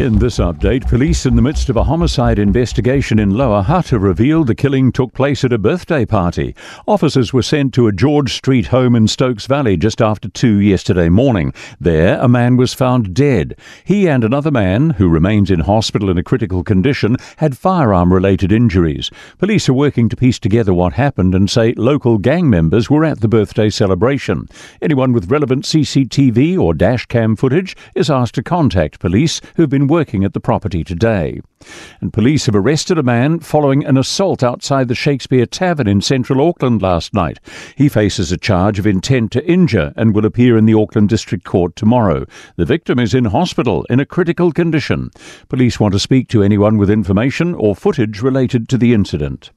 In this update, police in the midst of a homicide investigation in Lower Hutt have revealed the killing took place at a birthday party. Officers were sent to a George Street home in Stokes Valley just after 2 yesterday morning. There, a man was found dead. He and another man, who remains in hospital in a critical condition, had firearm related injuries. Police are working to piece together what happened and say local gang members were at the birthday celebration. Anyone with relevant CCTV or dashcam footage is asked to contact police who've been working at the property today. And police have arrested a man following an assault outside the Shakespeare Tavern in central Auckland last night. He faces a charge of intent to injure and will appear in the Auckland District Court tomorrow. The victim is in hospital in a critical condition. Police want to speak to anyone with information or footage related to the incident.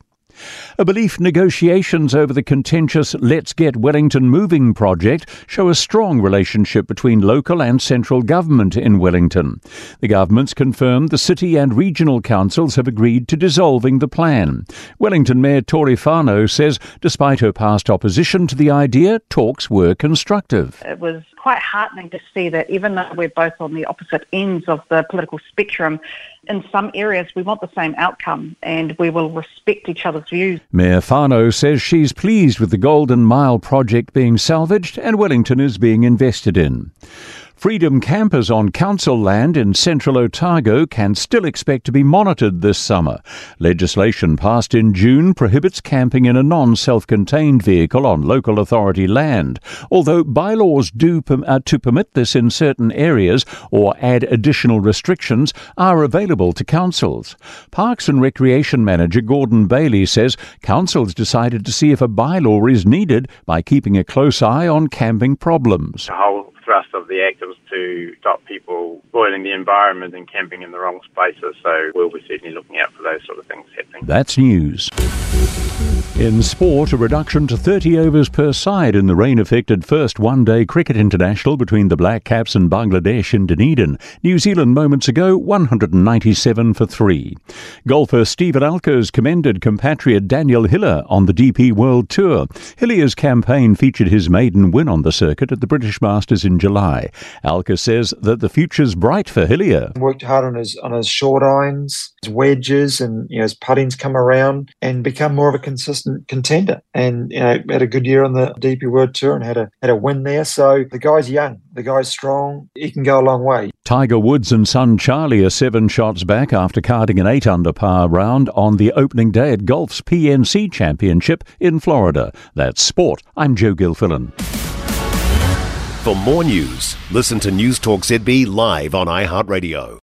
A belief negotiations over the contentious Let's Get Wellington Moving project show a strong relationship between local and central government in Wellington. The governments confirmed the city and regional councils have agreed to dissolving the plan. Wellington Mayor Tory Whanau says despite her past opposition to the idea, talks were constructive. It was quite heartening to see that even though we're both on the opposite ends of the political spectrum, in some areas we want the same outcome and we will respect each other's views. Mayor Whanau says she's pleased with the Golden Mile project being salvaged and Wellington is being invested in. Freedom campers on council land in central Otago can still expect to be monitored this summer. Legislation passed in June prohibits camping in a non self contained vehicle on local authority land, although bylaws do uh, to permit this in certain areas or add additional restrictions are available to councils. Parks and Recreation Manager Gordon Bailey says councils decided to see if a bylaw is needed by keeping a close eye on camping problems. Thrust of the act was to stop people spoiling the environment and camping in the wrong spaces. So we'll be certainly looking out for those sort of things happening. That's news. In sport, a reduction to 30 overs per side in the rain affected first one day cricket international between the Black Caps and Bangladesh in Dunedin. New Zealand moments ago 197 for 3. Golfer Steven Alker's commended compatriot Daniel Hillier on the DP World Tour. Hillier's campaign featured his maiden win on the circuit at the British Masters in July. Alker says that the future's bright for Hillier. Worked hard on his on his short irons, his wedges, and you know his putting's come around and become more of a consistent contender. And you know had a good year on the DP World Tour and had a had a win there. So the guy's young, the guy's strong. He can go a long way. Tiger Woods and son Charlie are seven shots back after carding an eight under par round on the opening day at golf's PNC Championship in Florida. That's sport. I'm Joe Gilfillan. For more news, listen to Newstalk ZB live on iHeartRadio.